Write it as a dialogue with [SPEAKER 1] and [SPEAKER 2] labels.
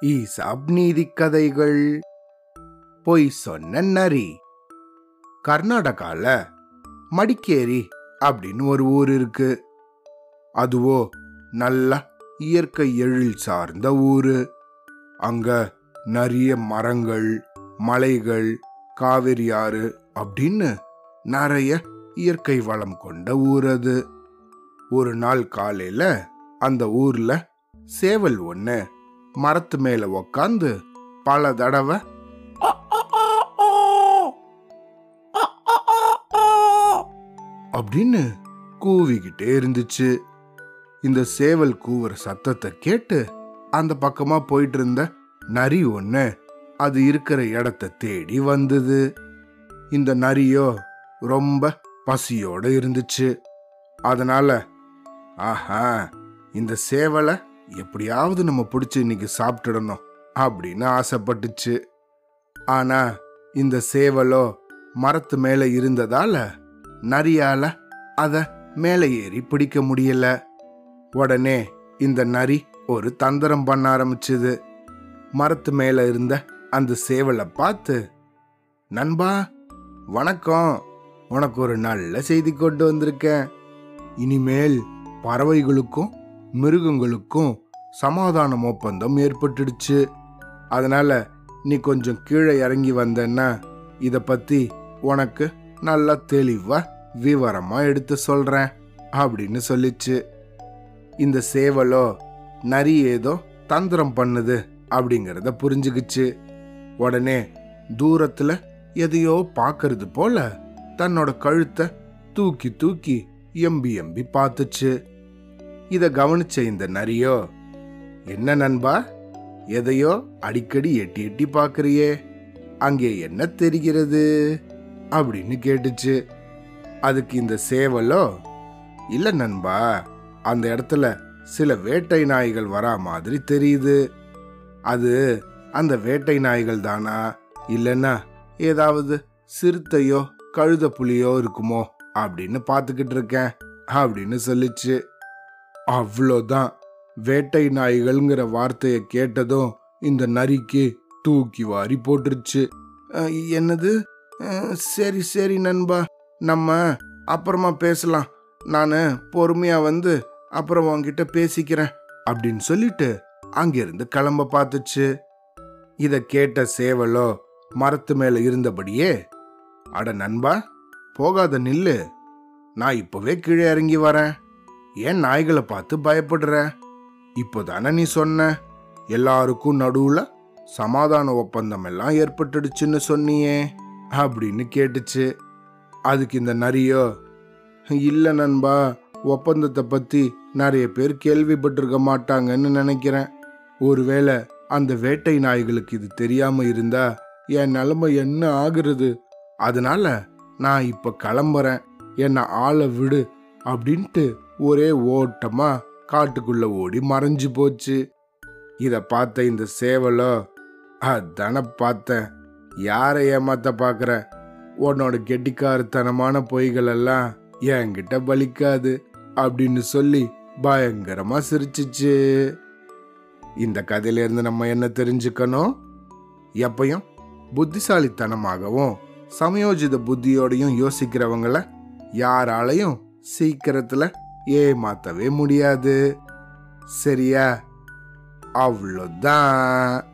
[SPEAKER 1] ESAB நீதி கதைகள். பொய் சொன்ன நரி. கர்நாடகால மடிக்கேரி அப்படின்னு ஒரு ஊர் இருக்கு. அதுவோ நல்ல இயற்கை எழில் சார்ந்த ஊரு. அங்க நிறைய மரங்கள் மலைகள் காவிரி ஆறு அப்படின்னு நிறைய இயற்கை வளம் கொண்ட ஊர் அது. ஒரு நாள் காலையில அந்த ஊர்ல சேவல் ஒண்ணு மரத்து மேல உக்காந்து பல தடவை அப்படின்னு கூவிக்கிட்டே இருந்துச்சு. இந்த சேவல் கூவுற சத்தத்தை கேட்டு அந்த பக்கமா போயிட்டு இருந்த நரி ஒண்ணு அது இருக்கிற இடத்த தேடி வந்தது. இந்த நரியோ ரொம்ப பசியோட இருந்துச்சு. அதனால ஆஹா இந்த சேவலை எப்படியாவது நம்ம பிடிச்சி இன்னைக்கு சாப்பிட்டுடணும் அப்படின்னு ஆசைப்பட்டுச்சு. ஆனா இந்த சேவலோ மரத்து மேல இருந்ததால நரியால அத மேலே ஏறி பிடிக்க முடியல. உடனே இந்த நரி ஒரு தந்திரம் பண்ண ஆரம்பிச்சுது. மரத்து மேல இருந்த அந்த சேவலை பார்த்து நண்பா வணக்கம். உனக்கு ஒரு நல்ல செய்தி கொண்டு வந்திருக்கேன். இனிமேல் பறவைகளுக்கும் மிருகங்களுக்கும் சமாதானம் ஒப்பந்தம் ஏற்பட்டுடுச்சு. அதனால நீ கொஞ்சம் கீழே இறங்கி வந்தன்னா இதை பத்தி உனக்கு நல்லா தெளிவா விவரமா எடுத்து சொல்றேன் அப்படின்னு சொல்லிச்சு. இந்த சேவலோ நரி ஏதோ தந்திரம் பண்ணுது அப்படிங்கிறத புரிஞ்சுக்கிச்சு உடனே தூரத்துல எதையோ பார்க்கறது போல தன்னோட கழுத்தை தூக்கி தூக்கி எம்பி எம்பி பார்த்துச்சு இதை கவனிச்ச இந்த நரியோ என்ன நண்பா? எதையோ அடிக்கடி எட்டி எட்டி பார்க்கறியே அங்கே என்ன தெரிகிறது? அப்படின்னு கேட்டுச்சு. அதுக்கு இந்த சேவலோ இல்ல நண்பா அந்த இடத்துல சில வேட்டை நாய்கள் வரா மாதிரி தெரியுது. அது அந்த வேட்டை நாய்கள் தானா? இல்லைன்னா ஏதாவது சிறுத்தையோ கழுத புலியோ இருக்குமோ? அப்படின்னு பார்த்துக்கிட்டு இருக்கேன் அப்படின்னு சொல்லிச்சு. அவ்வளோதான். வேட்டை நாய்கள்ங்கிற வார்த்தையை கேட்டதும் இந்த நரிக்கு தூக்கி வாரி போட்டுருச்சு. என்னது? சரி சரி நண்பா. நம்ம அப்புறமா பேசலாம். நான் பொறுமையா வந்து அப்புறம் உங்ககிட்ட பேசிக்கிறேன் அப்படின்னு சொல்லிட்டு அங்கிருந்து கிளம்ப பார்த்துச்சு. இதை கேட்ட சேவலோ மரத்து மேல இருந்தபடியே அட நண்பா போகாத நில்லு. நான் இப்பவே கீழே இறங்கி வரேன். ஏன் நாய்களை பார்த்து பயப்படுற? இப்போதானே நீ சொன்ன. எல்லாருக்கும் நடுவுல சமாதான ஒப்பந்தம் எல்லாம் ஏற்பட்டுடுச்சுன்னு சொன்னியே. அப்படின்னு கேட்டுச்சு. அதுக்கு இந்த நரியோ இல்லை நண்பா ஒப்பந்தத்தை பத்தி நிறைய பேர் கேள்விப்பட்டிருக்க மாட்டாங்கன்னு நினைக்கிறேன். ஒருவேளை அந்த வேட்டை நாய்களுக்கு இது தெரியாம இருந்தா என் நிலைமை என்ன ஆகுறது? அதனால நான் இப்ப கிளம்புறேன். என்னை ஆளை விடு. அப்படின்ட்டு ஒரே ஓட்டமா காட்டுக்குள்ள ஓடி மறைஞ்சு போச்சு. இத பார்த்த இந்த சேவலோ அதான பார்த்தேன். யாரை ஏமாத்த பாக்குற உன்னோட கெட்டிக்காரத்தனமான பொய்கள் எல்லாம் என்கிட்ட பலிக்காது அப்படின்னு சொல்லி பயங்கரமா சிரிச்சிச்சு. இந்த கதையிலேருந்து நம்ம என்ன தெரிஞ்சுக்கணும்? எப்பையும் புத்திசாலித்தனமாகவும் சமயோஜித புத்தியோடையும் யோசிக்கிறவங்கள யாராலையும் சீக்கிரத்துல ஏமாத்தவே முடியாது. சரியா? அவ்வளோதான்.